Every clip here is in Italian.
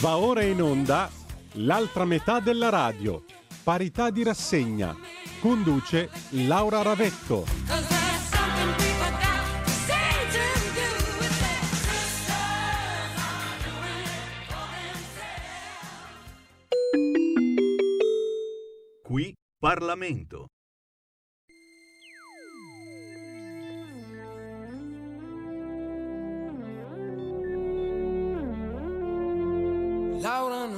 Va ora in onda l'altra metà della radio. Parità di rassegna. Conduce Laura Ravetto. Qui Parlamento.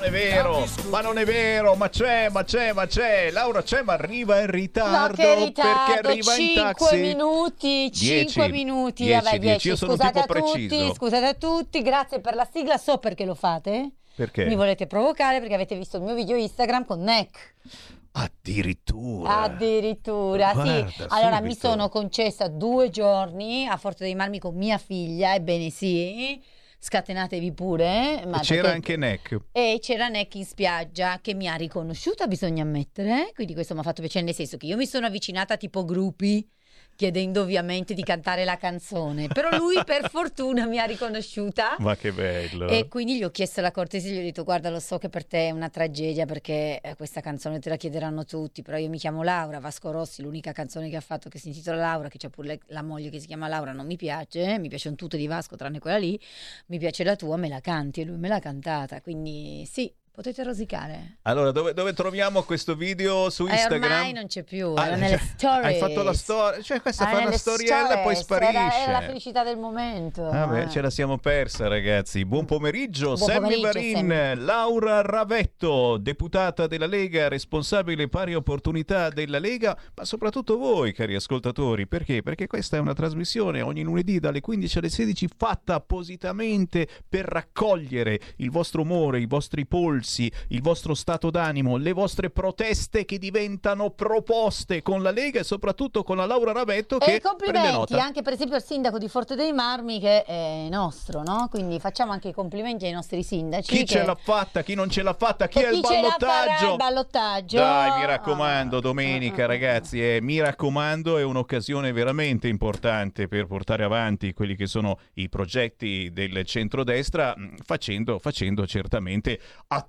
Non è vero, ma non è vero, ma c'è, ma c'è, ma c'è. Laura c'è, ma arriva in ritardo. No, ritardo, perché arriva in 5 taxi. minuti, 5 Dieci, minuti, dieci, vabbè, dieci. 10. Io sono un Scusate tipo a tutti, preciso. scusate a tutti, grazie per la sigla, so perché lo fate. Perché? Mi volete provocare perché avete visto il mio video Instagram con Neck. Addirittura. Addirittura, Guarda, sì. Allora mi subito. sono concessa due giorni a forza di marmi con mia figlia, ebbene sì, scatenatevi pure. Ma E c'era perché- anche Neck. E c'era Neck in spiaggia che mi ha riconosciuta, bisogna ammettere, quindi questo mi ha fatto piacere, nel senso che io mi sono avvicinata tipo gruppi, chiedendo ovviamente di cantare la canzone, però lui per fortuna mi ha riconosciuta. Ma che bello. E quindi gli ho chiesto la cortesia, gli ho detto guarda lo so che per te è una tragedia perché eh, questa canzone te la chiederanno tutti, però io mi chiamo Laura, Vasco Rossi, l'unica canzone che ha fatto che si intitola Laura, che c'ha pure le- la moglie che si chiama Laura, non mi piace, mi piacciono tutte di Vasco tranne quella lì, mi piace la tua, me la canti e lui me l'ha cantata, quindi sì, potete rosicare. Allora, dove, dove troviamo questo video su Instagram? Eh, ormai non c'è più, Ah, era nelle cioè, stories. Hai fatto la storia, cioè questa Ah, fa una storiella e poi stories, era- sparisce. Era, la felicità del momento. Vabbè, eh. ce la siamo persa, ragazzi. Buon pomeriggio, Buon Sammy Varin. Laura Ravetto, deputata della Lega, responsabile pari opportunità della Lega, ma soprattutto voi, cari ascoltatori. Perché? Perché questa è una trasmissione ogni lunedì dalle 15 alle 16 fatta appositamente per raccogliere il vostro umore, i vostri polsi, il vostro stato d'animo, le vostre proteste che diventano proposte con la Lega e soprattutto con la Laura Ravetto E che prende complimenti anche per esempio al sindaco di Forte dei Marmi che è nostro, no? Quindi facciamo anche i complimenti ai nostri sindaci. Chi che- ce l'ha fatta, chi non ce l'ha fatta, chi e è il chi farà ballottaggio? il ballottaggio? Dai, mi raccomando, Ah, domenica, ah, ah, ragazzi, eh, mi raccomando, è un'occasione veramente importante per portare avanti quelli che sono i progetti del centrodestra, mh, facendo, facendo certamente attenzione,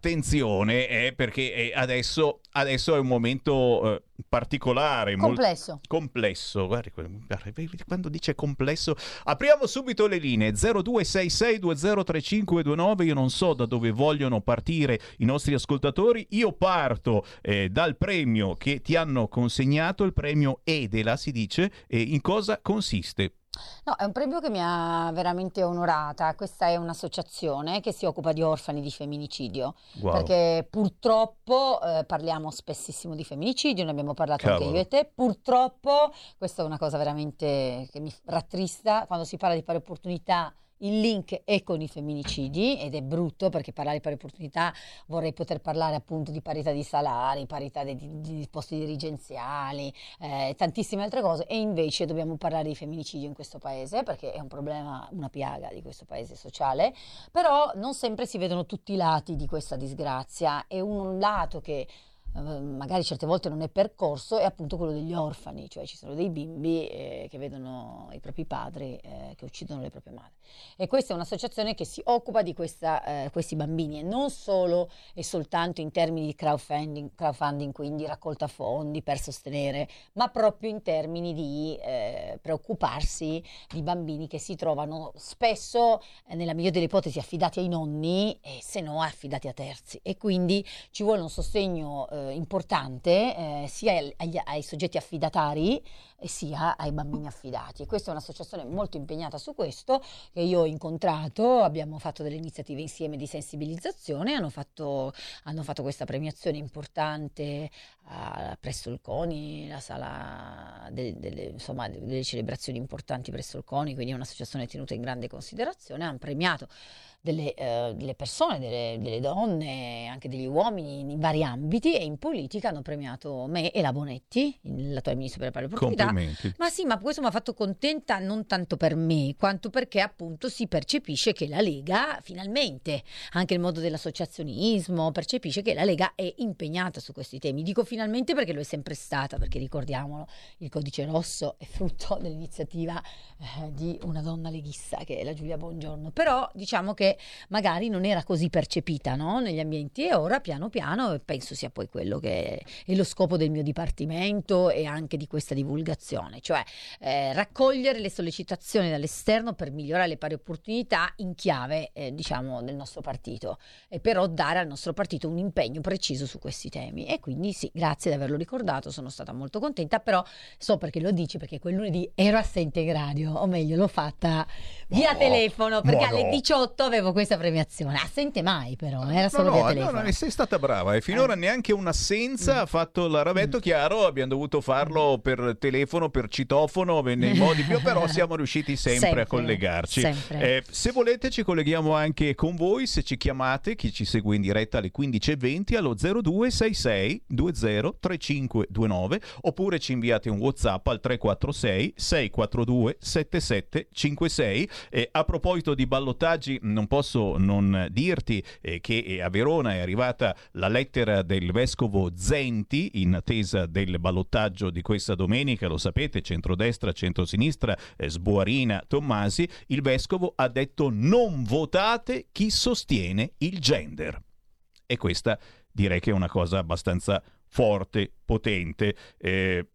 eh, perché eh, adesso, adesso è un momento eh, particolare, molto Complesso. complesso. Guardi, quando dice complesso, apriamo subito le linee 0266203529. Io non so da dove vogliono partire i nostri ascoltatori. Io parto eh, dal premio che ti hanno consegnato, il premio Edela, si dice, in cosa consiste. No, è un premio che mi ha veramente onorata. Questa è un'associazione che si occupa di orfani di femminicidio. Wow. Perché purtroppo eh, parliamo spessissimo di femminicidio, ne abbiamo parlato Cavolo. anche io e te. Purtroppo, questa è una cosa veramente che mi rattrista, quando si parla di pari opportunità. Il link è con i femminicidi ed è brutto perché parlare di pari opportunità vorrei poter parlare appunto di parità di salari, parità di, di- posti dirigenziali, eh, tantissime altre cose e invece dobbiamo parlare di femminicidio in questo paese perché è un problema, una piaga di questo paese sociale, però non sempre si vedono tutti i lati di questa disgrazia. E un lato che magari certe volte non è percorso è appunto quello degli orfani, cioè ci sono dei bimbi eh, che vedono i propri padri eh, che uccidono le proprie madri. E questa è un'associazione che si occupa di questa, eh, questi bambini e non solo e soltanto in termini di crowdfunding, crowdfunding, quindi raccolta fondi per sostenere, ma proprio in termini di eh, preoccuparsi di bambini che si trovano spesso, eh, nella migliore delle ipotesi, affidati ai nonni e se no affidati a terzi. E quindi ci vuole un sostegno eh, importante eh, sia agli- ai soggetti affidatari sia ai bambini affidati. Questa è un'associazione molto impegnata su questo che io ho incontrato, abbiamo fatto delle iniziative insieme di sensibilizzazione, hanno fatto, hanno fatto questa premiazione importante uh, presso il CONI, la sala de, de, de, insomma, delle celebrazioni importanti presso il CONI, quindi è un'associazione tenuta in grande considerazione, hanno premiato delle, eh, delle persone, delle, delle, donne, anche degli uomini in vari ambiti e in politica hanno premiato me e la Bonetti, l'attuale ministro per le pari opportunità. Ma sì, ma questo mi ha fatto contenta non tanto per me, quanto perché appunto si percepisce che la Lega finalmente, anche il modo dell'associazionismo, percepisce che la Lega è impegnata su questi temi. Dico finalmente perché lo è sempre stata, perché ricordiamolo, il codice rosso è frutto dell'iniziativa eh, di una donna leghista che è la Giulia Bongiorno. Però diciamo che magari non era così percepita no? negli ambienti e ora piano piano penso sia poi quello che è lo scopo del mio dipartimento e anche di questa divulgazione, cioè eh, raccogliere le sollecitazioni dall'esterno per migliorare le pari opportunità in chiave eh, diciamo del nostro partito e però dare al nostro partito un impegno preciso su questi temi e quindi sì, grazie di averlo ricordato, sono stata molto contenta, però so perché lo dici perché quel lunedì ero assente in radio, o meglio l'ho fatta via Oh, telefono perché ma alle no. 18 avevo questa premiazione. Assente mai però, era solo no, via no, telefono. no, no, sei stata brava e finora Eh. neanche un'assenza Mm. ha fatto il ravetto chiaro, abbiamo dovuto farlo per telefono, per citofono, nei modi più, però siamo riusciti sempre, Sempre, a collegarci. sempre. Eh, se volete ci colleghiamo anche con voi, se ci chiamate, chi ci segue in diretta alle 15.20 allo 0266 20 3529 oppure ci inviate un Whatsapp al 346 642 7756 e a proposito di ballottaggi non posso non dirti eh, che eh, a Verona è arrivata la lettera del vescovo Zenti in attesa del ballottaggio di questa domenica, lo sapete, centrodestra, centrosinistra, eh, Sbuarina, Tommasi, il vescovo ha detto non votate chi sostiene il gender. E questa direi che è una cosa abbastanza forte, potente. Eh,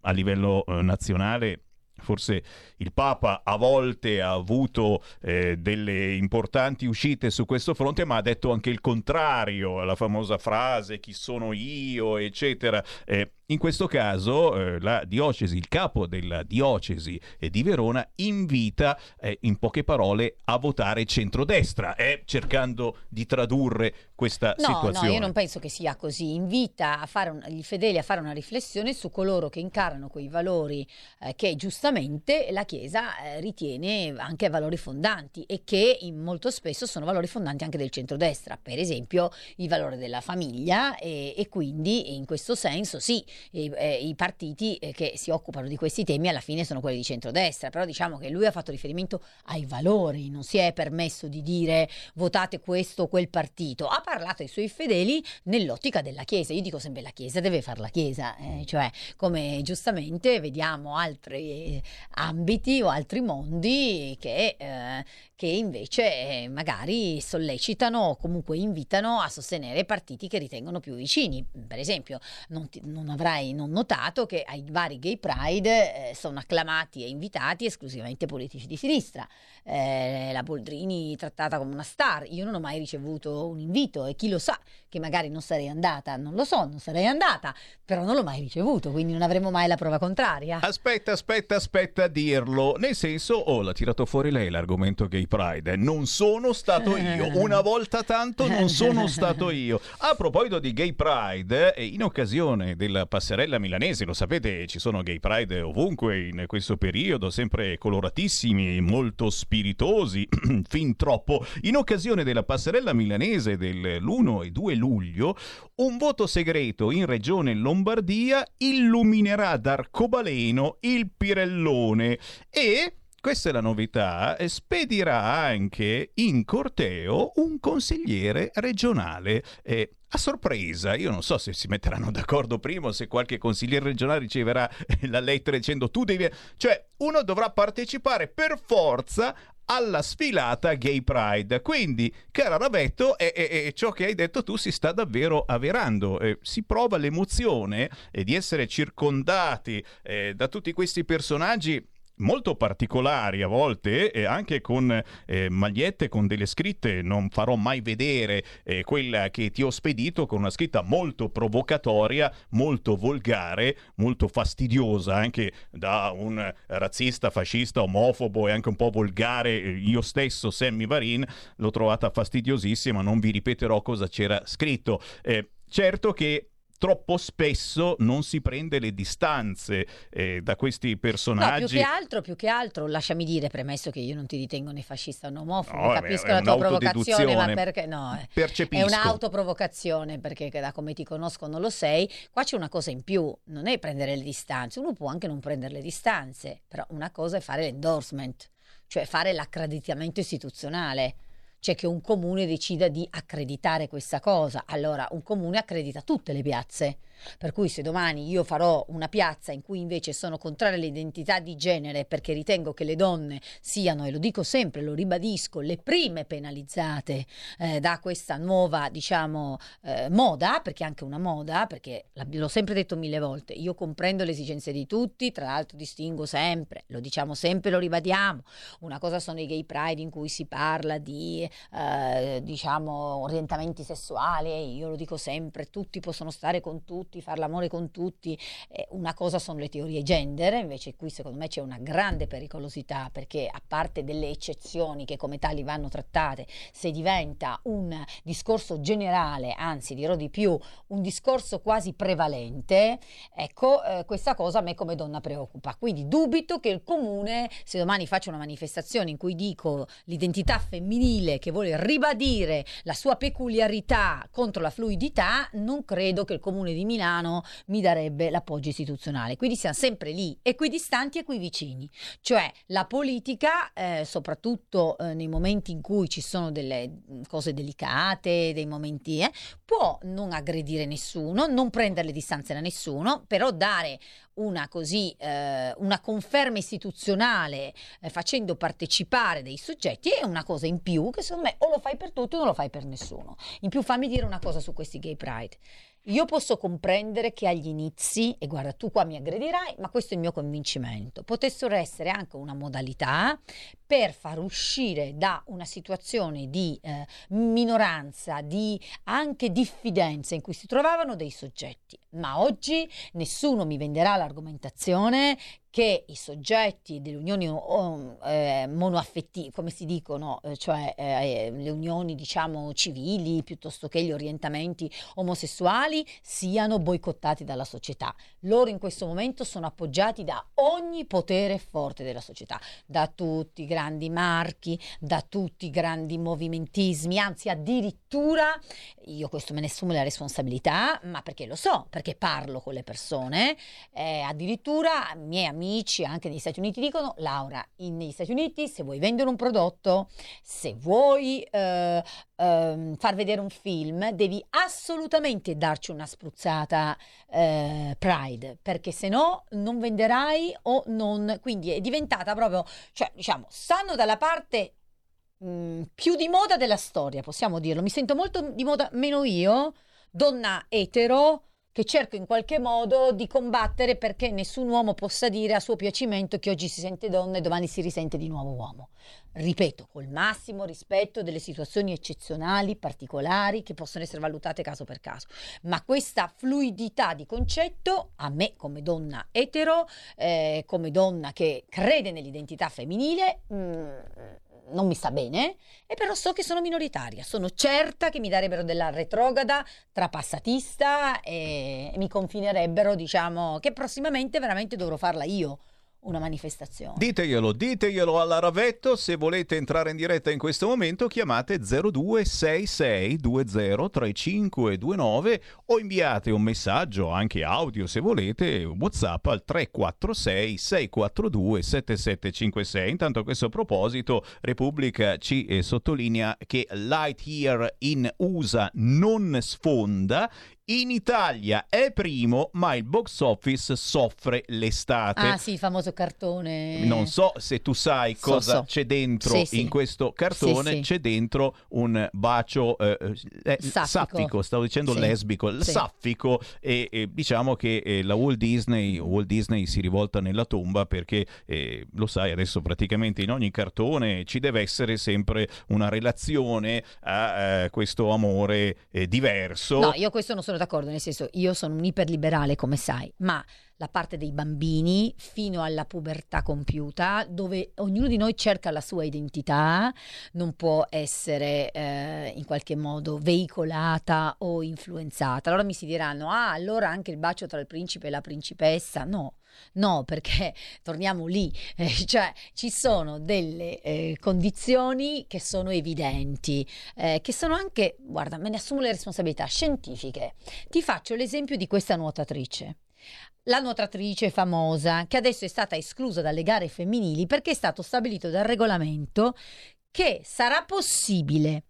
a livello eh, nazionale forse il Papa a volte ha avuto eh, delle importanti uscite su questo fronte, ma ha detto anche il contrario, la famosa frase chi sono io, eccetera. Eh, in questo caso eh, la diocesi, il capo della diocesi eh, di Verona invita eh, in poche parole a votare centrodestra, eh, cercando di tradurre questa No, situazione. no, io non penso che sia così. Invita a fare un- i fedeli a fare una riflessione su coloro che incarnano quei valori eh, che giustamente la Chiesa eh, ritiene anche valori fondanti e che in- molto spesso sono valori fondanti anche del centrodestra. Per esempio il valore della famiglia e, e quindi in questo senso sì, eh, i partiti eh, che si occupano di questi temi alla fine sono quelli di centrodestra, però diciamo che lui ha fatto riferimento ai valori, non si è permesso di dire votate questo o quel partito, ha parlato ai suoi fedeli nell'ottica della Chiesa. Io dico sempre la Chiesa deve fare la Chiesa, eh, cioè come giustamente vediamo altri eh, ambiti o altri mondi che, eh, che invece eh, magari sollecitano o comunque invitano a sostenere partiti che ritengono più vicini. Per esempio, non, ti- non avrai non notato che ai vari gay pride eh, sono acclamati e invitati esclusivamente politici di sinistra. Eh, la Boldrini trattata come una star, io non ho mai ricevuto un invito e chi lo sa che magari non sarei andata, non lo so, non sarei andata, però non l'ho mai ricevuto, quindi non avremo mai la prova contraria. Aspetta, aspetta, aspetta a dirlo. Nel senso, oh, l'ha tirato fuori lei l'argomento gay pride. Non sono stato io. Una volta tanto non sono stato io. A proposito di gay pride, eh, in occasione della passerella milanese, lo sapete, ci sono gay pride ovunque in questo periodo, sempre coloratissimi, molto spiritosi, fin troppo. In occasione della passerella milanese dell'1 e 2 luglio, un voto segreto in regione Lombardia illuminerà d'arcobaleno il Pirellone e questa è la novità, spedirà anche in corteo un consigliere regionale. eh, a sorpresa, io non so se si metteranno d'accordo prima o se qualche consigliere regionale riceverà la lettera dicendo tu devi... Cioè, uno dovrà partecipare per forza alla sfilata Gay Pride. Quindi, cara Ravetto, e, e- e ciò che hai detto tu si sta davvero avverando. Eh, si prova l'emozione eh, di essere circondati eh, da tutti questi personaggi molto particolari a volte, eh, anche con eh, magliette con delle scritte, non farò mai vedere eh, quella che ti ho spedito, con una scritta molto provocatoria, molto volgare, molto fastidiosa, anche da un razzista, fascista, omofobo e anche un po' volgare. Io stesso, Sammy Varin, l'ho trovata fastidiosissima, non vi ripeterò cosa c'era scritto. Eh, certo che troppo spesso non si prende le distanze eh, da questi personaggi. No, più che altro, più che altro, lasciami dire, premesso che io non ti ritengo né fascista né omofobo, No, capisco è la tua provocazione, ma perché no? eh. Percepisco. È un'autoprovocazione perché da come ti conosco non lo sei. Qua c'è una cosa in più, non è prendere le distanze, uno può anche non prendere le distanze, però una cosa è fare l'endorsement, cioè fare l'accreditamento istituzionale. Cioè che un comune decida di accreditare questa cosa. Allora, un comune accredita tutte le piazze. Per cui se domani io farò una piazza in cui invece sono contraria all'identità di genere perché ritengo che le donne siano, e lo dico sempre, lo ribadisco, le prime penalizzate eh, da questa nuova, diciamo, eh, moda, perché è anche una moda, perché l'ho sempre detto mille volte, io comprendo le esigenze di tutti, tra l'altro distingo sempre, lo diciamo sempre, lo ribadiamo, una cosa sono i gay pride in cui si parla di, eh, diciamo, orientamenti sessuali, io lo dico sempre, tutti possono stare con tutti, fare l'amore con tutti, eh, una cosa sono le teorie gender, invece qui secondo me c'è una grande pericolosità perché a parte delle eccezioni che come tali vanno trattate, se diventa un discorso generale, anzi dirò di più, un discorso quasi prevalente, ecco, eh, questa cosa a me come donna preoccupa. Quindi dubito che il comune, se domani faccio una manifestazione in cui dico l'identità femminile che vuole ribadire la sua peculiarità contro la fluidità, non credo che il comune di Milano mi darebbe l'appoggio istituzionale. Quindi siamo sempre lì, equidistanti e equivicini. Cioè la politica, eh, soprattutto eh, nei momenti in cui ci sono delle mh, cose delicate, dei momenti, eh, può non aggredire nessuno, non prendere le distanze da nessuno, però dare una così eh, una conferma istituzionale eh, facendo partecipare dei soggetti è una cosa in più che secondo me o lo fai per tutti o non lo fai per nessuno. In più fammi dire una cosa su questi gay pride. Io posso comprendere che agli inizi, e guarda tu qua mi aggredirai, ma questo è il mio convincimento, potessero essere anche una modalità per far uscire da una situazione di eh, minoranza, di anche diffidenza in cui si trovavano dei soggetti. Ma oggi nessuno mi venderà l'argomentazione che i soggetti delle unioni oh, eh, monoaffettive, come si dicono, eh, cioè eh, le unioni diciamo civili piuttosto che gli orientamenti omosessuali siano boicottati dalla società. Loro in questo momento sono appoggiati da ogni potere forte della società, da tutti i grandi marchi, da tutti i grandi movimentismi, anzi addirittura io questo me ne assumo la responsabilità, ma perché lo so, perché parlo con le persone, eh, addirittura miei amici anche negli Stati Uniti dicono Laura, in- negli Stati Uniti se vuoi vendere un prodotto, se vuoi eh, ehm, far vedere un film, devi assolutamente darci una spruzzata eh, Pride, perché se no non venderai o non... Quindi è diventata proprio, cioè diciamo, stanno dalla parte mh, più di moda della storia, possiamo dirlo. Mi sento molto di moda, meno io, donna etero, che cerco in qualche modo di combattere perché nessun uomo possa dire a suo piacimento che oggi si sente donna e domani si risente di nuovo uomo. Ripeto, col massimo rispetto delle situazioni eccezionali, particolari, che possono essere valutate caso per caso. Ma questa fluidità di concetto, a me come donna etero, eh, come donna che crede nell'identità femminile, mm, non mi sta bene, e però so che sono minoritaria. Sono certa che mi darebbero della retrograda trapassatista e, mi confinerebbero, diciamo, che prossimamente veramente dovrò farla io una manifestazione. Diteglielo, diteglielo alla Ravetto, se volete entrare in diretta in questo momento chiamate 0266203529 o inviate un messaggio, anche audio se volete, Whatsapp al 346 642 7756. Intanto a questo proposito Repubblica ci eh, sottolinea che Lightyear in USA non sfonda in Italia è primo, ma il box office soffre l'estate. Ah sì, il famoso cartone. Non so se tu sai So, cosa so. c'è dentro Sì, sì. in questo cartone, Sì, c'è dentro un bacio eh, eh, Saffico. saffico, stavo dicendo lesbico, saffico e, e diciamo che eh, la Walt Disney, Walt Disney si rivolta nella tomba perché eh, lo sai adesso praticamente in ogni cartone ci deve essere sempre una relazione a eh, questo amore eh, diverso. No, io questo non sono d'accordo, nel senso, io sono un iperliberale, come sai, ma la parte dei bambini fino alla pubertà compiuta, dove ognuno di noi cerca la sua identità, non può essere eh, in qualche modo veicolata o influenzata. Allora mi si diranno, ah, allora anche il bacio tra il principe e la principessa? No. No, perché torniamo lì, eh, cioè ci sono delle eh, condizioni che sono evidenti, eh, che sono anche, guarda, me ne assumo le responsabilità scientifiche. Ti faccio l'esempio di questa nuotatrice. La nuotatrice famosa che adesso è stata esclusa dalle gare femminili perché è stato stabilito dal regolamento che sarà possibile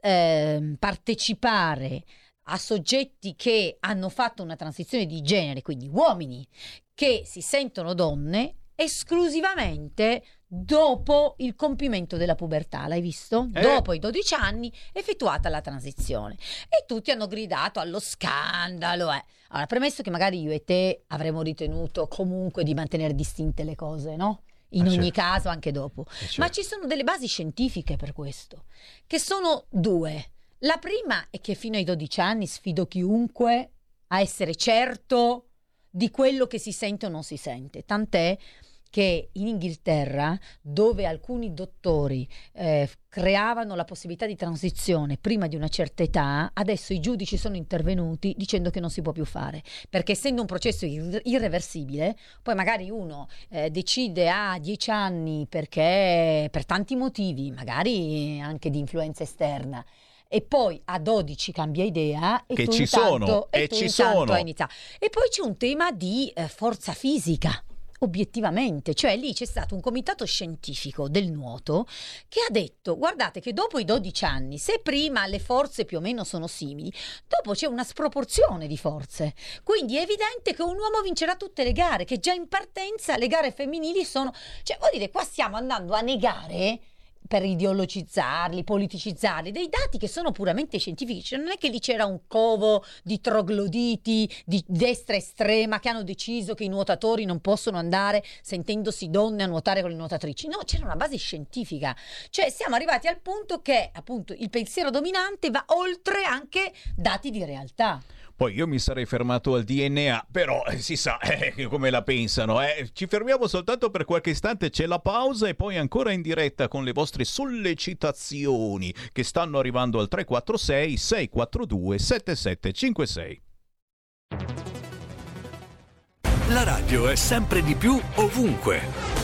ehm, partecipare a soggetti che hanno fatto una transizione di genere, quindi uomini che si sentono donne, esclusivamente dopo il compimento della pubertà, l'hai visto? Eh. Dopo i 12 anni effettuata la transizione. E tutti hanno gridato allo scandalo. eh. Allora, premesso che magari io e te avremmo ritenuto comunque di mantenere distinte le cose, no? In Ah, ogni certo. caso, anche dopo. Eh, certo. Ma ci sono delle basi scientifiche per questo, che sono due. La prima è che fino ai 12 anni sfido chiunque a essere certo di quello che si sente o non si sente. Tant'è che in Inghilterra, dove alcuni dottori eh, creavano la possibilità di transizione prima di una certa età, adesso i giudici sono intervenuti dicendo che non si può più fare, perché essendo un processo ir- irreversibile, poi magari uno eh, decide a 10 anni perché per tanti motivi, magari anche di influenza esterna, e poi a 12 cambia idea e Che ci intanto, sono, e e tu ci sono. E poi c'è un tema di eh, forza fisica. Obiettivamente, cioè lì c'è stato un comitato scientifico del nuoto che ha detto: guardate che dopo i 12 anni, se prima le forze più o meno sono simili, dopo c'è una sproporzione di forze. Quindi è evidente che un uomo vincerà tutte le gare, che già in partenza le gare femminili sono. Cioè, vuol dire, qua stiamo andando a negare per ideologizzarli, politicizzarli, dei dati che sono puramente scientifici. Cioè, non è che lì c'era un covo di trogloditi di destra estrema che hanno deciso che i nuotatori non possono andare sentendosi donne a nuotare con le nuotatrici. No, c'era una base scientifica. Cioè siamo arrivati al punto che appunto il pensiero dominante va oltre anche dati di realtà. Poi io mi sarei fermato al DNA, però eh, si sa eh, come la pensano. eh. Ci fermiamo soltanto per qualche istante, c'è la pausa e poi ancora in diretta con le vostre sollecitazioni che stanno arrivando al 346 642 7756. La radio è sempre di più ovunque.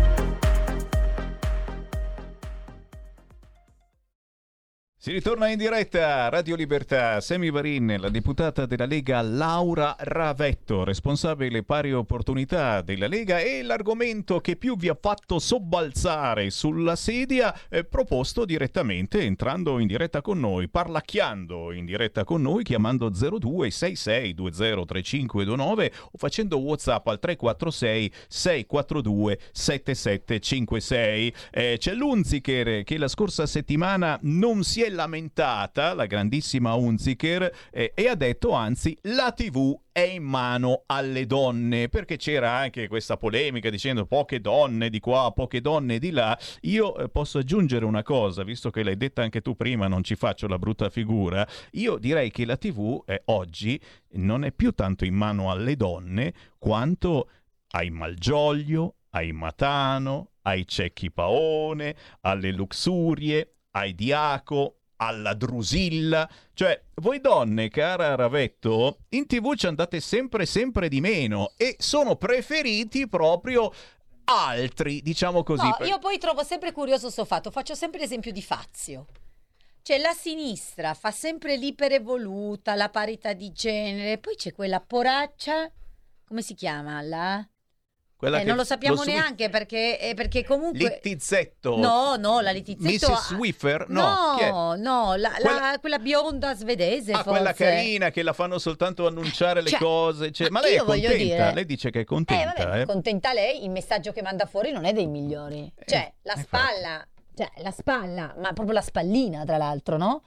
Si ritorna in diretta, Radio Libertà, Semi Varin, la deputata della Lega Laura Ravetto, responsabile pari opportunità della Lega e l'argomento che più vi ha fatto sobbalzare sulla sedia, eh, proposto direttamente entrando in diretta con noi, parlacchiando in diretta con noi, chiamando 0266203529 o facendo WhatsApp al 346 642 7756. Eh, c'è l'Unziker che la scorsa settimana non si è lamentata, la grandissima Unziker, eh, e ha detto anzi la TV è in mano alle donne, perché c'era anche questa polemica dicendo poche donne di qua, poche donne di là. Io eh, posso aggiungere una cosa, visto che l'hai detta anche tu prima, non ci faccio la brutta figura. Io direi che la TV eh, oggi non è più tanto in mano alle donne quanto ai Malgioglio, ai Matano, ai Cecchi Paone, alle Luxurie, ai Diaco, alla Drusilla. Cioè, voi donne, cara Ravetto, in tv ci andate sempre, sempre di meno e sono preferiti proprio altri, diciamo così. No, io poi trovo sempre curioso sto fatto, faccio sempre l'esempio di Fazio. Cioè la sinistra fa sempre l'iperevoluta, la parità di genere, poi c'è quella poraccia, come si chiama? La... Quella Eh, che non lo sappiamo Swi- neanche perché, eh, perché comunque... Littizzetto. No, no, la Littizzetto... Mrs. Swiffer? No? No, no, la- la- Quella- quella... bionda svedese Ah, forse. quella carina che la fanno soltanto annunciare le Cioè, cose. cioè- ma lei è contenta? dire- Lei dice che è Eh, contenta. vabbè, eh. contenta lei, il messaggio che manda fuori non è dei migliori. Cioè, la spalla, cioè, la spalla, ma proprio la spallina, tra l'altro, no?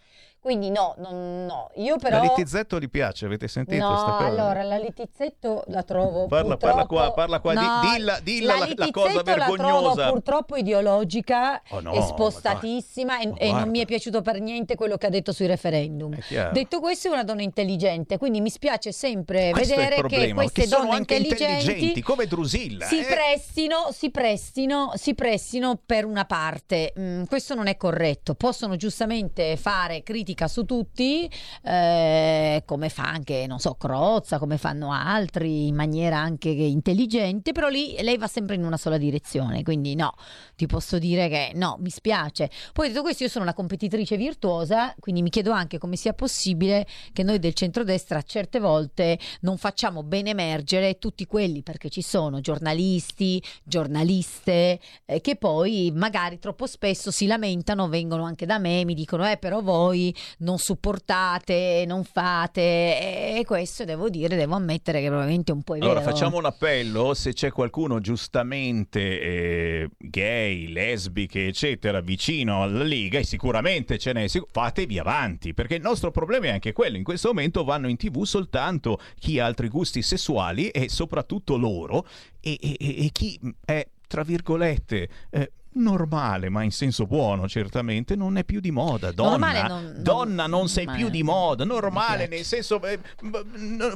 Quindi no, non- no, io però... La Littizzetto gli piace, avete sentito No, sta cosa? allora la Littizzetto la trovo Parla- purtroppo... parla qua, parla qua, di- No, dilla- dilla la- la cosa vergognosa. la trovo purtroppo ideologica Oh no, e ma spostatissima e, e non mi è piaciuto per niente quello che ha detto sui referendum. Detto questo è una donna intelligente, quindi mi spiace sempre Questo vedere che queste che sono donne anche intelligenti, intelligenti, come Drusilla. si eh. prestino, si prestino, si prestino per una parte. Mm, questo non è corretto. Possono giustamente fare critica su tutti, eh, come fa anche, non so, Crozza, come fanno altri, in maniera anche intelligente, però lì lei va sempre in una sola direzione. Quindi no, ti posso dire che no, mi spiace. Poi detto questo, io sono una competitrice virtuosa, quindi mi chiedo anche come sia possibile che noi del centrodestra certe volte non facciamo ben emergere tutti quelli, perché ci sono giornalisti, giornaliste, eh, che poi magari troppo spesso si lamentano, vengono anche da me, mi dicono, eh però voi non supportate, non fate, e questo devo dire, devo ammettere che probabilmente un po' è Allora vero. facciamo un appello, se c'è qualcuno giustamente eh, gay, lesbiche, eccetera, vicino alla Liga, e sicuramente ce n'è, sic- fatevi avanti, perché il nostro problema è anche quello, in questo momento vanno in tv soltanto chi ha altri gusti sessuali e soprattutto loro, e, e- e- e chi è, tra virgolette... eh, Normale, ma in senso buono, certamente, non è più di moda. Donna, non- non- donna non sei ma- più di moda. Normale, nel senso. eh,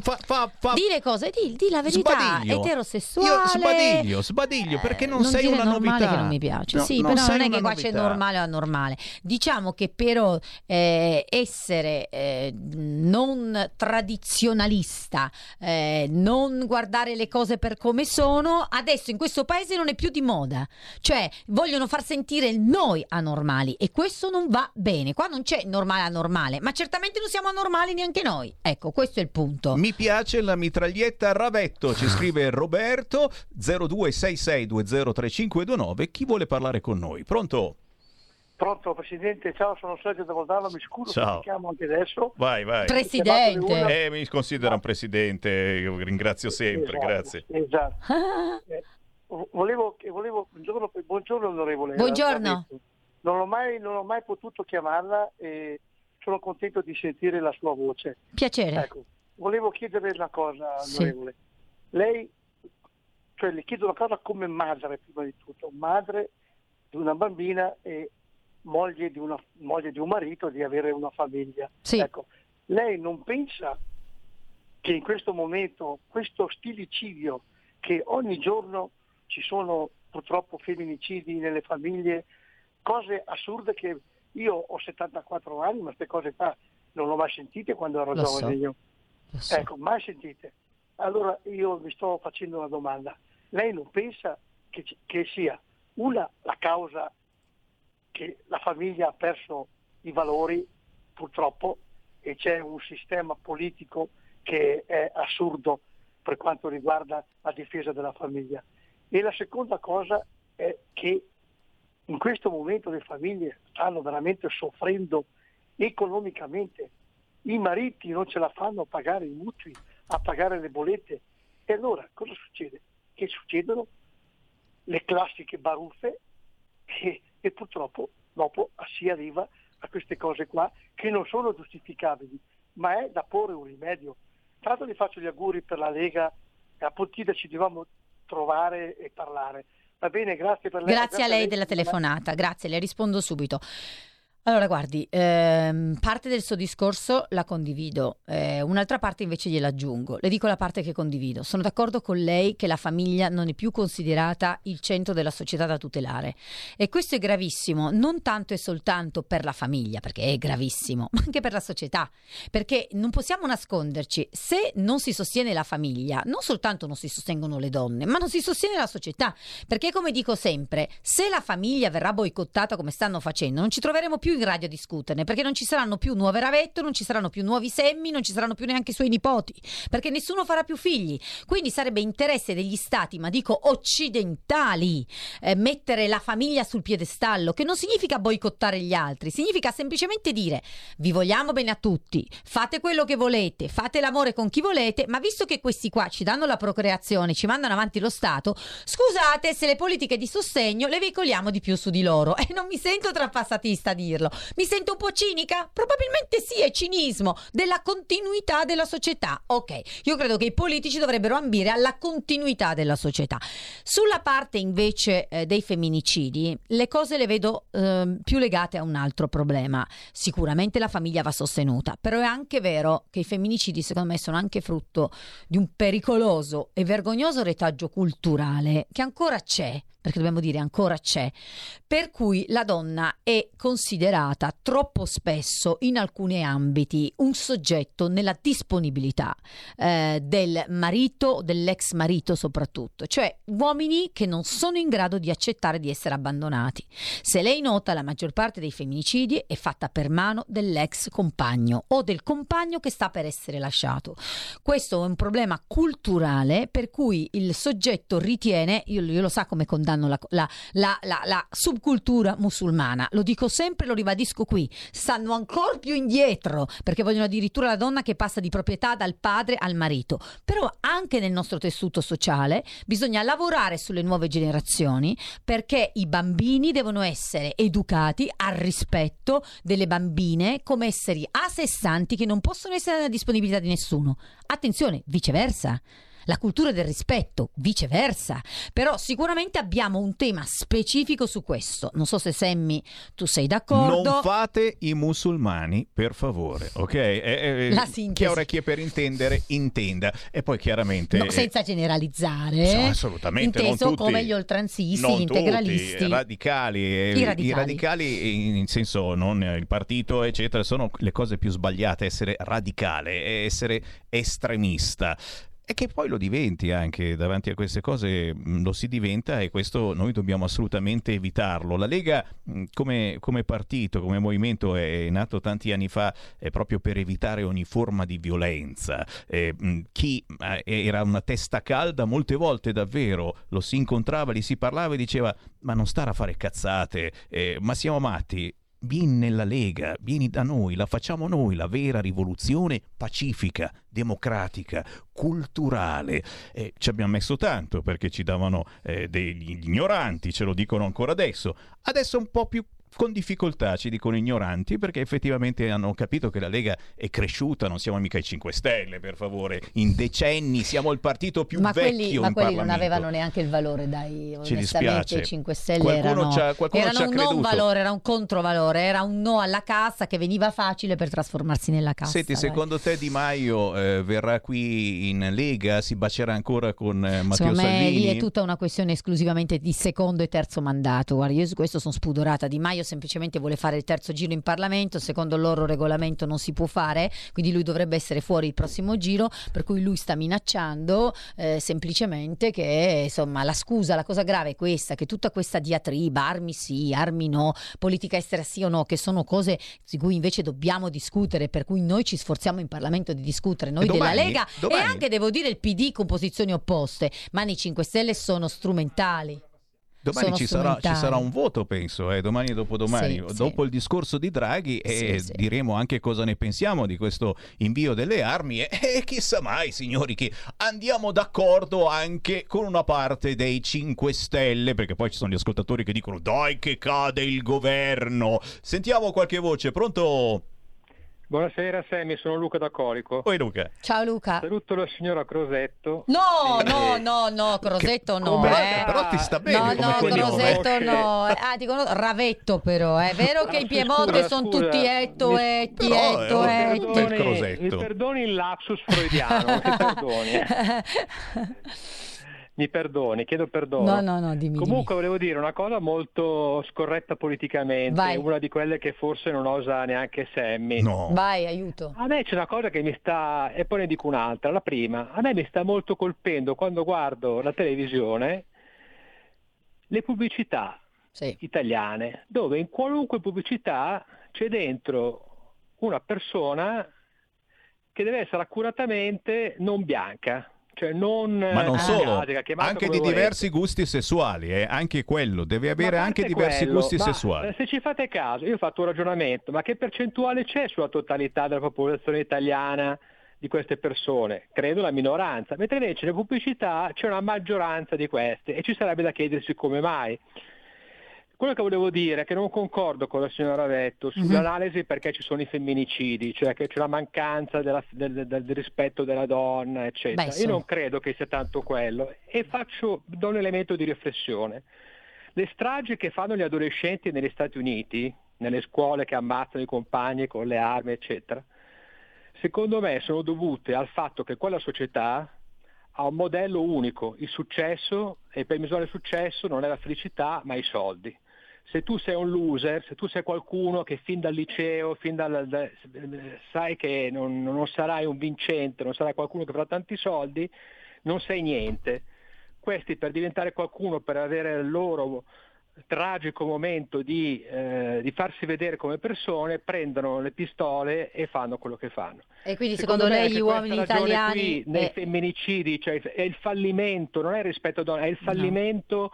fa, fa, fa, Di le cose, di, di la verità, Sbadiglio. eterosessuale. Io sbadiglio, sbadiglio, perché non sei dire una novità. che non mi piace. No, sì, non però non sei è che qua c'è novità. normale o anormale. Diciamo che però eh, essere eh, non tradizionalista, eh, non guardare le cose per come sono, adesso in questo paese non è più di moda. Cioè, vogliono far sentire il noi anormali e questo non va bene. Qua non c'è normale anormale, ma certamente non siamo anormali neanche noi. Ecco, questo è il punto. Mi piace la mitraglietta a Ravetto, ci scrive Roberto 0266203529. Chi vuole parlare con noi? Pronto? Pronto Presidente, ciao, sono Sergio da Voldarno, mi scuso Ciao. ti chiamo anche adesso. Vai, vai. Presidente. Eh, mi considera un presidente, io ringrazio sempre, Esatto, grazie. Esatto. Volevo, che- volevo, buongiorno, buongiorno onorevole. Buongiorno. Non ho, mai, non ho mai potuto chiamarla e sono contento di sentire la sua voce. Piacere. Ecco, volevo chiederle una cosa, Sì. onorevole. Lei, cioè le chiedo una cosa come madre, prima di tutto, madre di una bambina e moglie di, una, moglie di un marito, di avere una famiglia. Sì. Ecco, lei non pensa che in questo momento questo stilicidio, che ogni giorno ci sono purtroppo femminicidi nelle famiglie, cose assurde che io ho 74 anni, ma queste cose qua non le ho mai sentite quando ero Lo so. giovane io. Lo so. Ecco, mai sentite. Allora io vi sto facendo una domanda. Lei non pensa che, che sia una la causa che la famiglia ha perso i valori purtroppo e c'è un sistema politico che è assurdo per quanto riguarda la difesa della famiglia. E la seconda cosa è che in questo momento le famiglie stanno veramente soffrendo economicamente. I mariti non ce la fanno a pagare i mutui, a pagare le bollette. E allora cosa succede? Che succedono le classiche baruffe e, e purtroppo dopo si arriva a queste cose qua che non sono giustificabili, ma è da porre un rimedio. L'altro vi faccio gli auguri per la Lega, a Pontida ci dobbiamo trovare e parlare. Va bene, grazie per lei. Grazie, grazie a lei della telefonata, grazie, le rispondo subito. Allora, guardi, ehm, parte del suo discorso la condivido, eh, un'altra parte invece gliela aggiungo. Le dico la parte che condivido. Sono d'accordo con lei che la famiglia non è più considerata il centro della società da tutelare. E questo è gravissimo, non tanto e soltanto per la famiglia, perché è gravissimo, ma anche per la società. Perché non possiamo nasconderci, se non si sostiene la famiglia, non soltanto non si sostengono le donne, ma non si sostiene la società. Perché, come dico sempre, se la famiglia verrà boicottata come stanno facendo, non ci troveremo più in radio a discuterne, perché non ci saranno più nuove ravette, non ci saranno più nuovi semmi, non ci saranno più neanche i suoi nipoti, perché nessuno farà più figli. Quindi sarebbe interesse degli stati, ma dico occidentali, eh, mettere la famiglia sul piedestallo, che non significa boicottare gli altri, significa semplicemente dire vi vogliamo bene a tutti, fate quello che volete, fate l'amore con chi volete, ma visto che questi qua ci danno la procreazione, ci mandano avanti lo Stato, scusate se le politiche di sostegno le veicoliamo di più su di loro. E non mi sento trapassatista a dirlo dirlo. Mi sento un po' cinica? Probabilmente sì, è cinismo della continuità della società. Ok, io credo che i politici dovrebbero ambire alla continuità della società. Sulla parte invece eh, dei femminicidi, le cose le vedo eh, più legate a un altro problema. Sicuramente la famiglia va sostenuta, però è anche vero che i femminicidi secondo me sono anche frutto di un pericoloso e vergognoso retaggio culturale che ancora c'è perché dobbiamo dire ancora c'è, per cui la donna è considerata troppo spesso in alcuni ambiti un soggetto nella disponibilità eh, del marito, dell'ex marito soprattutto, cioè uomini che non sono in grado di accettare di essere abbandonati. Se lei nota la maggior parte dei femminicidi è fatta per mano dell'ex compagno o del compagno che sta per essere lasciato. Questo è un problema culturale per cui il soggetto ritiene, io, io lo sa come condanna hanno la, la, la, la, subcultura musulmana. Lo dico sempre, lo ribadisco qui. Stanno ancora più indietro perché vogliono addirittura la donna che passa di proprietà dal padre al marito. Però anche nel nostro tessuto sociale bisogna lavorare sulle nuove generazioni perché i bambini devono essere educati al rispetto delle bambine come esseri a sé stanti che non possono essere nella disponibilità di nessuno. Attenzione, viceversa la cultura del rispetto, viceversa. Però sicuramente abbiamo un tema specifico su questo. Non so se Sammy tu sei d'accordo. Non fate i musulmani, per favore, ok? Eh, eh, la sintesi. Chi ha orecchie per intendere, intenda. E poi chiaramente... No, senza generalizzare. No, assolutamente. Inteso come gli oltranzisti, gli integralisti. Tutti, radicali, I radicali. I radicali in senso non il partito, eccetera, sono le cose più sbagliate. Essere radicale, essere estremista e che poi lo diventi anche davanti a queste cose, mm, lo si diventa e questo noi dobbiamo assolutamente evitarlo. La Lega mm, come, come partito, come movimento è nato tanti anni fa proprio per evitare ogni forma di violenza. Eh, mm, chi eh, era una testa calda molte volte davvero lo si incontrava, gli si parlava e diceva ma non stare a fare cazzate, eh, ma siamo matti vieni nella Lega, vieni da noi, la facciamo noi, la vera rivoluzione pacifica, democratica, culturale. Eh, ci abbiamo messo tanto perché ci davano eh, degli ignoranti, ce lo dicono ancora adesso. Adesso è un po' più con difficoltà, ci dicono ignoranti, perché effettivamente hanno capito che la Lega è cresciuta, non siamo mica i 5 Stelle, per favore, in decenni siamo il partito più ma vecchio quelli, Ma quelli non avevano neanche il valore, dai, ci dispiace. i 5 Stelle qualcuno erano, erano un non valore, era un controvalore, era un no alla cassa che veniva facile per trasformarsi nella cassa. Senti, dai. secondo te Di Maio eh, verrà qui in Lega, si bacerà ancora con eh, Matteo Secondo Salvini? Me lì è tutta una questione esclusivamente di secondo e terzo mandato, guarda, io su questo sono spudorata, Di Maio semplicemente vuole fare il terzo giro in Parlamento, secondo il loro regolamento non si può fare, quindi lui dovrebbe essere fuori il prossimo giro, per cui lui sta minacciando eh, semplicemente che insomma la scusa, la cosa grave è questa, che tutta questa diatriba, armi sì, armi no, politica estera sì o no, che sono cose di cui invece dobbiamo discutere, per cui noi ci sforziamo in Parlamento di discutere, noi domani- della Lega domani- e anche devo dire il PD con posizioni opposte, ma nei 5 Stelle sono strumentali. Domani ci sarà, ci sarà un voto, penso, eh, domani e dopodomani, Sì, dopo sì. il discorso di Draghi e sì. diremo anche cosa ne pensiamo di questo invio delle armi e, e chissà mai, signori, che andiamo d'accordo anche con una parte dei 5 Stelle, perché poi ci sono gli ascoltatori che dicono dai che cade il governo. Sentiamo qualche voce, pronto? Buonasera Sammy, sono Luca da Colico. Poi Luca. Ciao Luca. Saluto la signora Crosetto. No, Eh, no, no, no, Crosetto no. come- eh. Però ti sta bene No, come no. Crosetto no. Ah, ti conosco. Ravetto però, è vero che in Ah, Piemonte scusa, sono tutti etto, Mi- etti, Però, etto, eh, etti. Crosetto. mi perdoni il lapsus freudiano, mi perdoni. Mi perdoni, chiedo perdono. No, no, no, dimmi, Comunque volevo dire una cosa molto scorretta politicamente, Vai. una di quelle che forse non osa neanche Sammy. No. Vai, aiuto. A me c'è una cosa che mi sta, e poi ne dico un'altra. La prima, a me mi sta molto colpendo quando guardo la televisione le pubblicità Sì. italiane, dove in qualunque pubblicità c'è dentro una persona che deve essere accuratamente non bianca, cioè non Ma non eh, solo, chiamata anche di volete. diversi gusti sessuali, eh, anche quello, deve avere anche diversi quello, gusti sessuali. eh, Se ci fate caso, io ho fatto un ragionamento, ma che percentuale c'è sulla totalità della popolazione italiana di queste persone? Credo la minoranza, mentre invece nelle pubblicità c'è una maggioranza di queste e ci sarebbe da chiedersi come mai. Quello che volevo dire è che non concordo con la signora Vetto sull'analisi perché ci sono i femminicidi, cioè che c'è la mancanza della- del, del- rispetto della donna, eccetera. Beh, Io insomma. non credo che sia tanto quello e faccio, do un elemento di riflessione. Le stragi che fanno gli adolescenti negli Stati Uniti, nelle scuole che ammazzano i compagni con le armi, eccetera, secondo me sono dovute al fatto che quella società ha un modello unico, il successo, e per misurare il successo non è la felicità, ma i soldi. Se tu sei un loser, se tu sei qualcuno che fin dal liceo, fin dal, da- sai che non, non sarai un vincente, non sarai qualcuno che farà tanti soldi, non sei niente. Questi per diventare qualcuno, per avere il loro tragico momento di, eh, di farsi vedere come persone, prendono le pistole e fanno quello che fanno. E quindi secondo, me lei gli uomini italiani... qui nei eh, femminicidi, cioè è il fallimento, non è il rispetto a donna, è il fallimento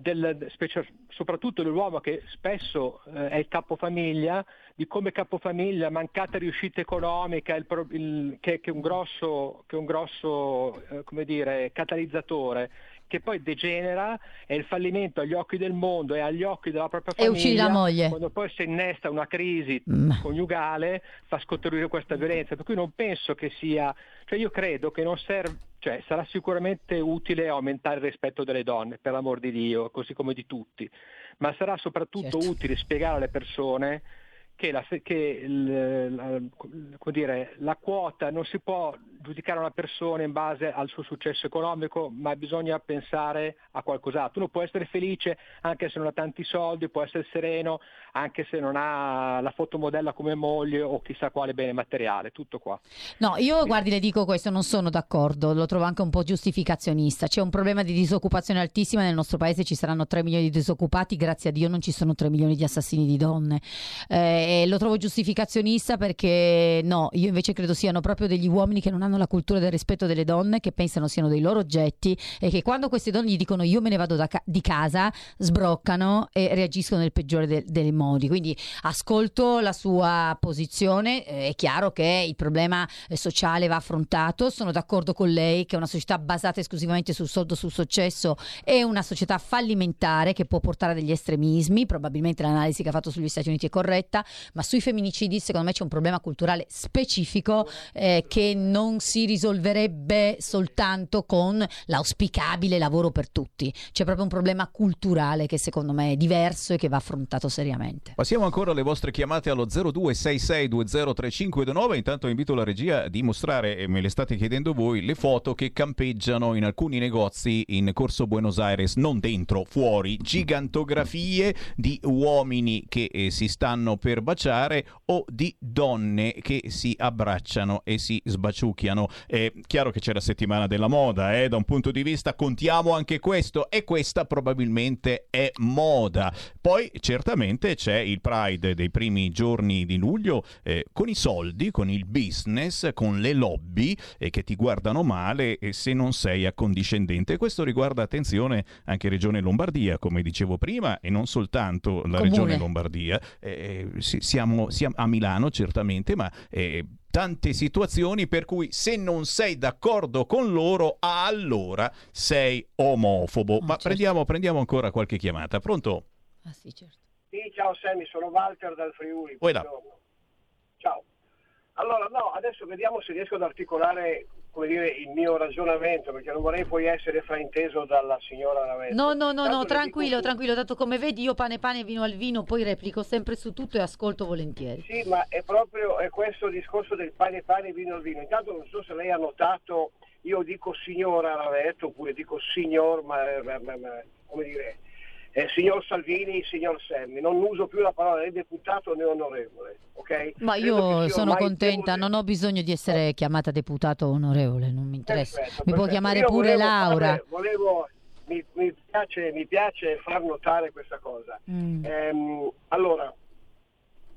del, specie- soprattutto dell'uomo che spesso eh, è il capofamiglia, di come capofamiglia, mancata riuscita economica, il il- che, che è un grosso, che è un grosso eh, dire, catalizzatore che poi degenera, è il fallimento agli occhi del mondo e agli occhi della propria E famiglia. uccidi la moglie. Quando poi si innesta una crisi Mm. coniugale, fa scaturire questa violenza. Per cui non penso che sia, cioè io credo che non serve, cioè sarà sicuramente utile aumentare il rispetto delle donne, per l'amor di Dio, così come di tutti, ma sarà soprattutto Certo. utile spiegare alle persone che, la, che il- la- dire, la quota non si può giudicare una persona in base al suo successo economico, ma bisogna pensare a qualcos'altro. Uno può essere felice anche se non ha tanti soldi, può essere sereno anche se non ha la fotomodella come moglie o chissà quale bene materiale, tutto qua. No, io guardi, le dico questo, non sono d'accordo, lo trovo anche un po' giustificazionista. C'è un problema di disoccupazione altissima nel nostro paese, ci saranno 3 milioni di disoccupati, grazie a Dio non ci sono 3 milioni di assassini di donne. Eh, e lo trovo giustificazionista perché no, io invece credo siano proprio degli uomini che non hanno la cultura del rispetto delle donne, che pensano siano dei loro oggetti e che quando queste donne gli dicono io me ne vado ca- di casa, sbroccano e reagiscono nel peggiore de- dei modi. Quindi ascolto la sua posizione, eh, è chiaro che il problema eh, sociale va affrontato, sono d'accordo con lei che una società basata esclusivamente sul soldo, sul successo è una società fallimentare che può portare a degli estremismi, probabilmente l'analisi che ha fatto sugli Stati Uniti è corretta, ma sui femminicidi secondo me c'è un problema culturale specifico eh, che non si risolverebbe soltanto con l'auspicabile lavoro per tutti. C'è proprio un problema culturale che secondo me è diverso e che va affrontato seriamente. Passiamo ancora alle vostre chiamate allo 0266203529. Intanto invito la regia a dimostrare, e me le state chiedendo voi, le foto che campeggiano in alcuni negozi in Corso Buenos Aires, non dentro, fuori, gigantografie di uomini che eh, si stanno per baciare o di donne che si abbracciano e si sbaciucchiano. È chiaro che c'è la settimana della moda, eh, da un punto di vista contiamo anche questo e questa probabilmente è moda. Poi certamente c'è il Pride dei primi giorni di luglio eh, con i soldi, con il business, con le lobby eh, che ti guardano male e se non sei accondiscendente. Questo riguarda, attenzione, anche Regione Lombardia, come dicevo prima, e non soltanto la Comune. Regione Lombardia. Eh, siamo, siamo a Milano certamente, ma eh, tante situazioni per cui se non sei d'accordo con loro, allora sei omofobo. Ma certo. prendiamo, prendiamo ancora qualche chiamata. Pronto? Ah sì, certo. Sì, ciao Sammy, sono Walter dal Friuli. Poi là. buongiorno. Ciao. Allora, no, adesso vediamo se riesco ad articolare, come dire, il mio ragionamento, perché non vorrei poi essere frainteso dalla signora Ravetto. No, no, no, no, tranquillo, dico- tranquillo, tanto come vedi io pane pane vino al vino, poi replico sempre su tutto e ascolto volentieri. Sì, ma è proprio è questo discorso del pane pane, vino al vino. Intanto non so se lei ha notato, io dico signora Ravetto, oppure dico signor, ma, ma- ma- ma- come dire, eh, signor Salvini, signor Semmi. Non uso più la parola né deputato né onorevole, ok? Ma io sono contenta, non ho bisogno di essere chiamata deputato onorevole, non mi interessa. Perfetto, Mi può perfetto. chiamare Io pure volevo Laura. volevo, mi, mi piace, mi piace far notare questa cosa. Mm. Ehm, allora,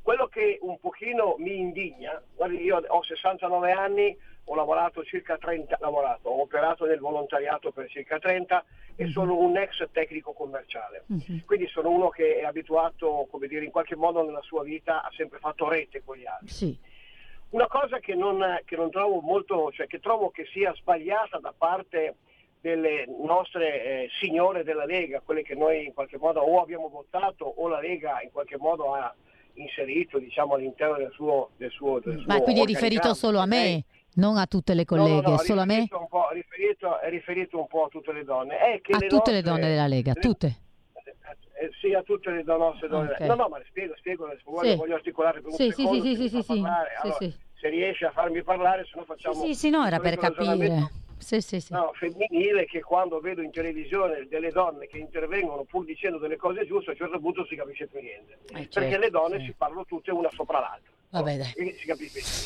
quello che un pochino mi indigna, guardi, io ho 69 anni, ho lavorato circa 30, lavorato, ho operato nel volontariato per circa 30 e sono un ex tecnico commerciale. Quindi sono uno che è abituato, come dire, in qualche modo nella sua vita ha sempre fatto rete con gli altri. Sì. Una cosa che non, che non trovo molto, cioè che trovo che sia sbagliata da parte delle nostre eh, signore della Lega, quelle che noi in qualche modo o abbiamo votato o la Lega in qualche modo ha inserito diciamo, all'interno del suo, del suo, del Ma suo quindi è riferito solo a me, non a tutte le No, no, colleghe, no, solo a me? po', riferito, è riferito un po' a tutte le donne. È A le tutte le nostre- donne della Lega, le- tutte. eh, sì, a tutte le nostre donne. Ok. No, no, ma le spiego, spiego, le- voglio, Sì. voglio articolare per un Sì, secondo. sì, sì, sì, sì, sì. Allora, sì. Se riesce a farmi parlare, se no facciamo Sì, sì, no, era per capire. Sì, sì, sì. no, femminile che quando vedo in televisione delle donne che intervengono pur dicendo delle cose giuste, a un certo punto si capisce più niente. Perché certo, le donne si parlano tutte una sopra l'altra. Vabbè, dai.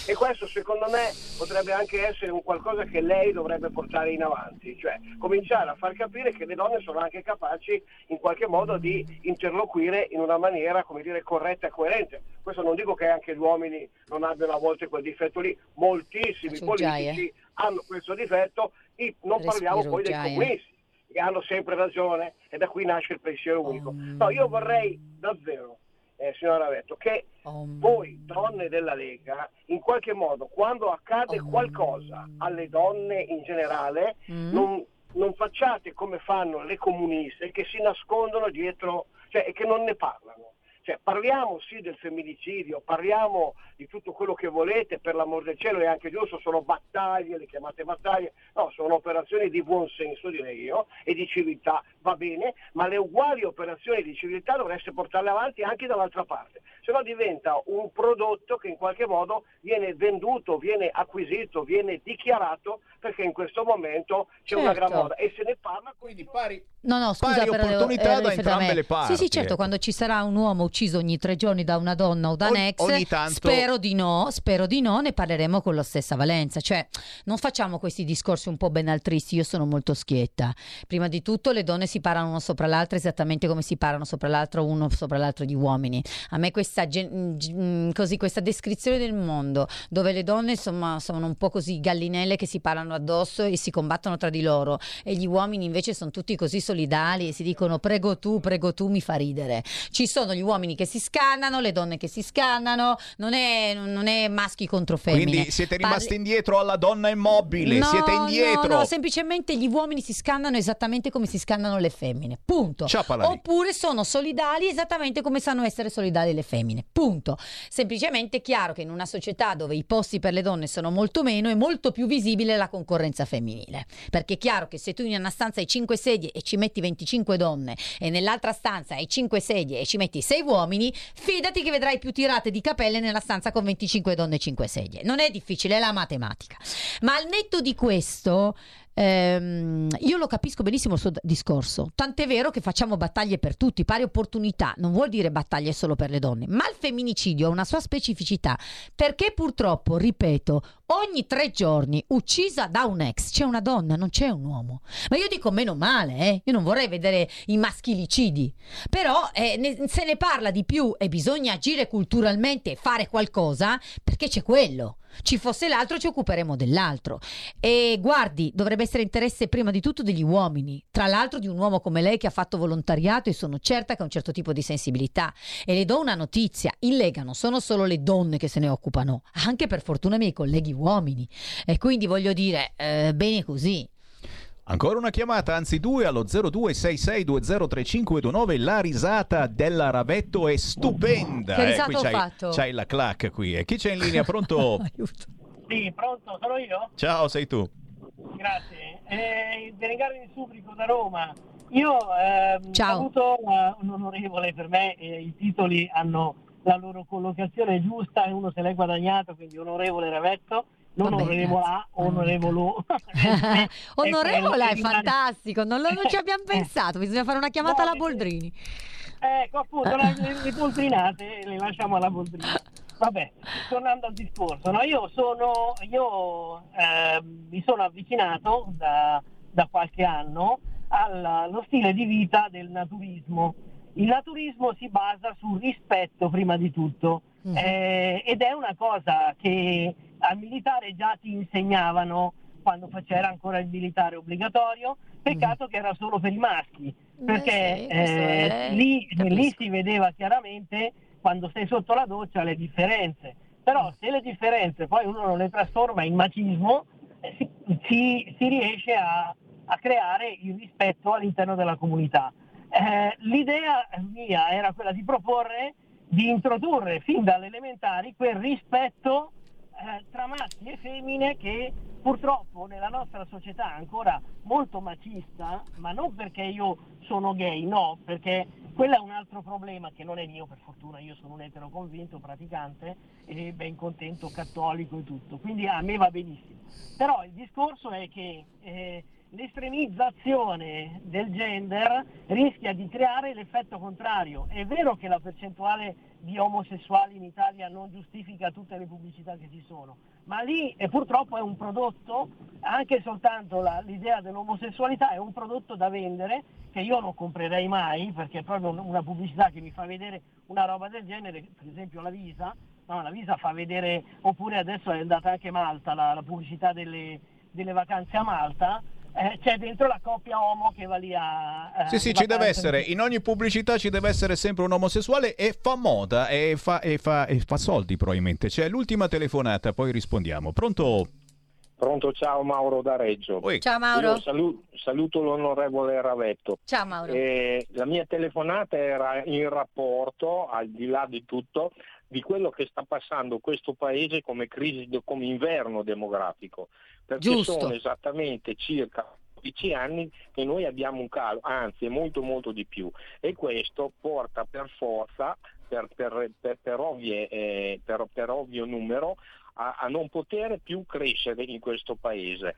E questo secondo me potrebbe anche essere un qualcosa che lei dovrebbe portare in avanti, cioè cominciare a far capire che le donne sono anche capaci in qualche modo di interloquire in una maniera, come dire, corretta e coerente. Questo non dico che anche gli uomini non abbiano a volte quel difetto lì, moltissimi politici hanno questo difetto, e non parliamo poi dei comunisti che hanno sempre ragione e da qui nasce il pensiero unico. No, io vorrei davvero, eh, signora Ravetto, che voi donne della Lega, in qualche modo, quando accade qualcosa alle donne in generale, Mm. non, non facciate come fanno le comuniste che si nascondono dietro, cioè che non ne parlano. Cioè, parliamo sì del femminicidio, parliamo di tutto quello che volete, per l'amor del cielo è anche giusto, sono battaglie, le chiamate battaglie, no, sono operazioni di buon senso direi io e di civiltà, va bene, ma le uguali operazioni di civiltà dovreste portarle avanti anche dall'altra parte, se no diventa un prodotto che in qualche modo viene venduto, viene acquisito, viene dichiarato perché in questo momento c'è una gran Certo. moda e se ne parla quindi pari No, no, scusa, Pari opportunità era da entrambe le parti, Sì, sì, certo, ecco. quando ci sarà un uomo ucciso ogni tre giorni da una donna o da un ex, ogni tanto- spero di no, spero di no, ne parleremo con la stessa valenza. Cioè, non facciamo questi discorsi un po' benaltristi, io sono molto schietta. Prima di tutto le donne si parano una sopra l'altra esattamente come si parano sopra l'altro uno sopra l'altro gli uomini. A me questa, gen- g- mm, così, questa descrizione del mondo dove le donne insomma sono un po' così gallinelle che si parlano addosso e si combattono tra di loro e gli uomini invece sono tutti così solidali e si dicono prego tu, prego tu, mi fa ridere. Ci sono gli uomini uomini che si scannano, le donne che si scannano, non è, non è maschi contro femmine. Quindi siete Parli- rimasti indietro alla donna immobile, No, siete indietro. No, no, semplicemente gli uomini si scannano esattamente come si scannano le femmine. Punto. Oppure sono solidali esattamente come sanno essere solidali le femmine. Punto. Semplicemente è chiaro che in una società dove i posti per le donne sono molto meno è molto più visibile la concorrenza femminile. Perché è chiaro che se tu in una stanza hai 5 sedie e ci metti 25 donne e nell'altra stanza hai 5 sedie e ci metti 6 uomini, fidati che vedrai più tirate di capelle nella stanza con 25 donne e 5 sedie. Non è difficile, è la matematica. Ma al netto di questo, ehm, io lo capisco benissimo il suo discorso. Tant'è vero che facciamo battaglie per tutti, pari opportunità, non vuol dire battaglie solo per le donne, ma il femminicidio ha una sua specificità, perché purtroppo, ripeto, ogni tre giorni uccisa da un ex c'è una donna, non c'è un uomo. Ma io dico meno male, eh? io non vorrei vedere i maschilicidi, però eh, ne- se ne parla di più e bisogna agire culturalmente e fare qualcosa perché c'è quello. Ci fosse l'altro, ci occuperemo dell'altro. E guardi, dovrebbe essere interesse prima di tutto degli uomini, tra l'altro di un uomo come lei che ha fatto volontariato e sono certa che ha un certo tipo di sensibilità. E le do una notizia, in Lega non sono solo le donne che se ne occupano, anche per fortuna i miei colleghi uomini. E quindi voglio dire, eh, bene così. Ancora una chiamata, anzi due allo 0266203529. La risata della Ravetto è stupenda. Che eh, risata qui ho c'hai, fatto? c'hai la clac qui. E chi c'è in linea? Pronto? Sì, pronto, sono io? Ciao, sei tu. Grazie. Eh, Delegare di Subrico da Roma. Io Ciao. saluto eh, un onorevole, per me eh, i titoli hanno la loro collocazione giusta e uno se l'è guadagnato, quindi onorevole Ravetto, non Vabbè, onorevole grazie. A, onorevole Onorevole è fantastico, non, lo- non ci abbiamo pensato, bisogna fare una chiamata No, alla Boldrini. Ecco, appunto, le, le poltrinate le lasciamo alla poltrina. Vabbè, tornando al discorso, no? io sono, io eh, mi sono avvicinato da, da qualche anno al- allo stile di vita del naturismo. Il naturismo si basa sul rispetto prima di tutto eh, ed è una cosa che al militare già ti insegnavano quando c'era ancora il militare obbligatorio, peccato che era solo per i maschi, perché sì, questo eh, lì, lì si vedeva chiaramente quando sei sotto la doccia le differenze, però se le differenze poi uno non le trasforma in macismo, eh, si, si- si riesce a, a creare il rispetto all'interno della comunità. Eh, l'idea mia era quella di proporre di introdurre fin dalle elementari quel rispetto eh, tra maschi e femmine che purtroppo nella nostra società è ancora molto macista, ma non perché io sono gay, no, perché quello è un altro problema che non è mio per fortuna, io sono un etero convinto, praticante e ben contento, cattolico e tutto, quindi a me va benissimo. Però il discorso è che eh, l'estremizzazione del gender rischia di creare l'effetto contrario. È vero che la percentuale di omosessuali in Italia non giustifica tutte le pubblicità che ci sono, ma lì eh, purtroppo è un prodotto, anche soltanto la- l'idea dell'omosessualità è un prodotto da vendere che io non comprerei mai perché è proprio un- una pubblicità che mi fa vedere una roba del genere, per esempio la Visa, no, la Visa fa vedere, oppure adesso è andata anche Malta, la, la pubblicità delle, delle vacanze a Malta, eh, c'è dentro la coppia omo che va lì a... a- Sì, sì, ci deve essere, in ogni pubblicità ci deve essere sempre un omosessuale e fa moda e fa, e fa- e fa soldi probabilmente. C'è l'ultima telefonata, poi rispondiamo. Pronto? Pronto, ciao Mauro da Reggio. Ciao, Mauro. Io salu- saluto l'onorevole Ravetto. Ciao Mauro. Eh, la mia telefonata era in rapporto, al di là di tutto, di quello che sta passando questo paese come crisi, come inverno demografico. Perché Giusto. sono esattamente circa 12 anni che noi abbiamo un calo, anzi è molto molto di più. E questo porta per forza, per, per- per- per ovvie, eh, per- per ovvio numero, a, a non poter più crescere in questo paese.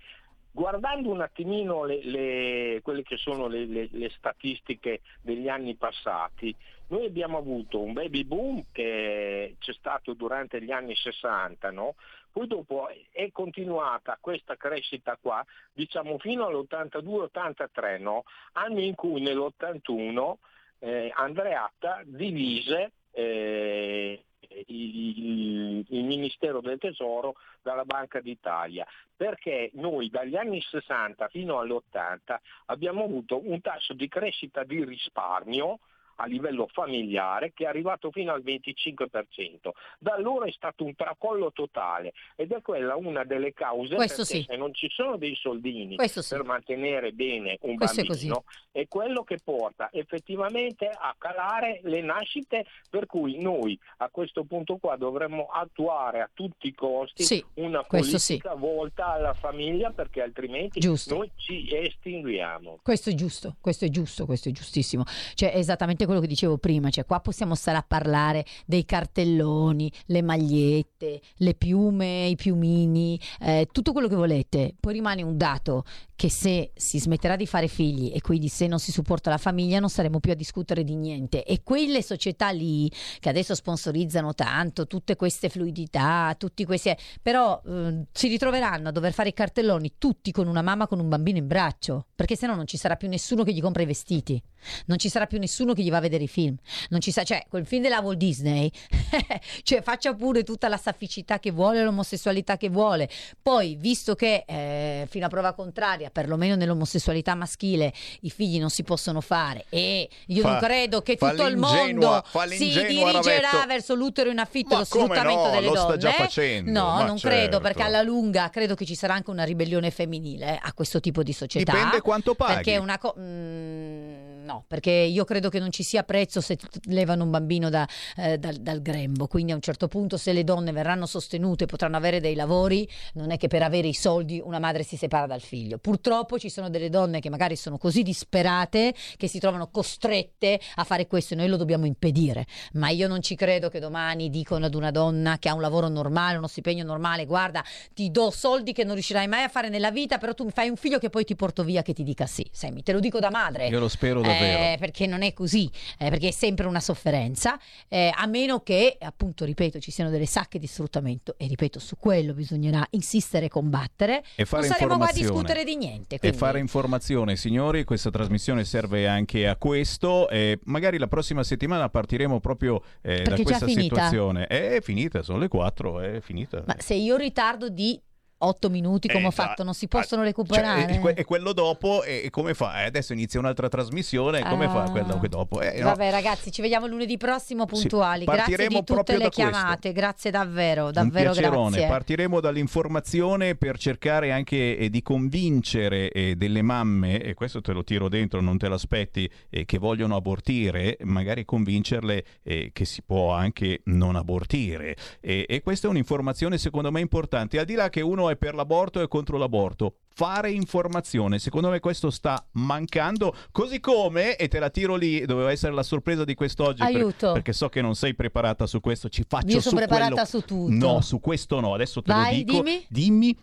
Guardando un attimino le- le- quelle che sono le, le- statistiche degli anni passati, noi abbiamo avuto un baby boom che c'è stato durante gli anni 60, no? poi dopo è continuata questa crescita qua, diciamo fino all'82-83, no? anni in cui nell'81 eh, Andreatta divise eh, il, il Ministero del Tesoro dalla Banca d'Italia, perché noi dagli anni 60 fino all'80 abbiamo avuto un tasso di crescita di risparmio a livello familiare che è arrivato fino al 25%. Da allora è stato un tracollo totale ed è quella una delle cause Questo perché sì. se non ci sono dei soldini Questo sì. per mantenere bene un Questo è bambino è, quello che porta effettivamente a calare le nascite per cui noi a questo punto qua dovremmo attuare a tutti i costi Sì, una politica volta alla famiglia perché altrimenti Giusto. noi ci estinguiamo. Questo è giusto, questo è giusto, questo è giustissimo. Cioè, è esattamente quello che dicevo prima, cioè qua possiamo stare a parlare dei cartelloni, le magliette, le piume, i piumini, eh, tutto quello che volete. Poi rimane un dato che se si smetterà di fare figli e quindi se non si supporta la famiglia non saremo più a discutere di niente. E quelle società lì che adesso sponsorizzano tanto tutte queste fluidità, tutti questi però eh, si ritroveranno a dover fare i cartelloni tutti con una mamma con un bambino in braccio, perché sennò non ci sarà più nessuno che gli compra i vestiti, non ci sarà più nessuno che gli va a vedere i film, non ci sa, cioè quel film della Walt Disney, cioè faccia pure tutta la safficità che vuole, l'omosessualità che vuole. Poi, visto che eh, fino a prova contraria, perlomeno nell'omosessualità maschile, i figli non si possono fare e io Fa- non credo che tutto il mondo si dirigerà Ravetto. verso l'utero in affitto Ma lo sfruttamento no? delle Lo donne. sta già facendo, No, non certo. credo, perché alla lunga credo che ci sarà anche una ribellione femminile a questo tipo di società. Dipende quanto paghi. Perché una co- mm, no, perché io credo che non ci sia prezzo se levano un bambino da- eh, dal, dal grembo. Quindi a un certo punto, se le donne verranno sostenute, potranno avere dei lavori, non è che per avere i soldi una madre si separa dal figlio. Purtroppo ci sono delle donne che magari sono così disperate che si trovano costrette a fare questo e noi lo dobbiamo impedire. Ma io non ci credo che domani dicono ad una donna che ha un lavoro normale, uno stipendio normale, guarda, ti do soldi che non riuscirai mai a fare nella vita, però tu mi fai un figlio che poi ti porto via che ti dica sì. Semi, te lo dico da madre. Io lo spero davvero. Eh, perché non è così, eh, perché è sempre una sofferenza, eh, a meno che, appunto, ripeto, ci siano delle sacche di sfruttamento e ripeto, su quello bisognerà insistere e combattere. E fare non saremo qua a discutere di niente. E quindi- fare informazione, signori, questa trasmissione serve anche a questo. E magari la prossima settimana partiremo proprio eh, da questa situazione. È finita, sono le 4, è finita. Ma se io ritardo di 8 minuti come Eh, ho fatto, non si possono Cioè, recuperare? e, que- e quello dopo, e, e come fa? Eh, adesso inizia un'altra trasmissione, come Ah. fa quello che dopo? Eh, no. Vabbè ragazzi, ci vediamo lunedì prossimo puntuali. grazie partiremo di tutte le da questo. chiamate, grazie davvero, davvero grazie. Partiremo dall'informazione per cercare anche eh, di convincere eh, delle mamme, e questo te lo tiro dentro, non te l'aspetti, eh, che vogliono abortire, magari convincerle che si può anche non abortire. E, e questa è un'informazione secondo me importante, al di là che uno è per l'aborto e contro l'aborto. Fare informazione, secondo me questo sta mancando, così come, e te la tiro lì, doveva essere la sorpresa di quest'oggi, per- Aiuto. perché so che non sei preparata su questo, ci faccio Io sono preparata quello- su tutto. No, su questo no, adesso te Vai, lo dico. dimmi. Dimmi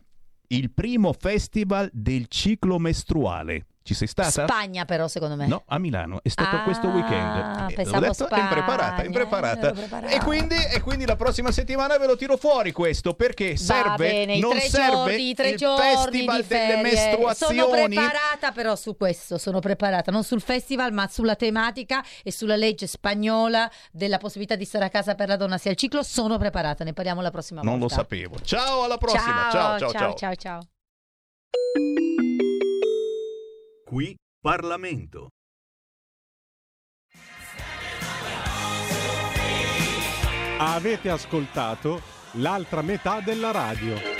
il primo festival del ciclo mestruale. Ci sei stata? Spagna però secondo me. No, a Milano, è stato Ah, questo weekend. Eh, pensavo detto, Spagna, impreparata, impreparata. preparata. E quindi, e quindi la prossima settimana ve lo tiro fuori questo, perché serve, bene, non tre serve giorni, tre il festival delle mestruazioni. Sono preparata però su questo, sono preparata non sul festival ma sulla tematica e sulla legge spagnola della possibilità di stare a casa per la donna sia il ciclo, sono preparata, ne parliamo la prossima Non lo volta. sapevo. Ciao, alla prossima. Ciao, ciao, ciao. ciao, ciao. Qui Parlamento. Avete ascoltato l'altra metà della radio.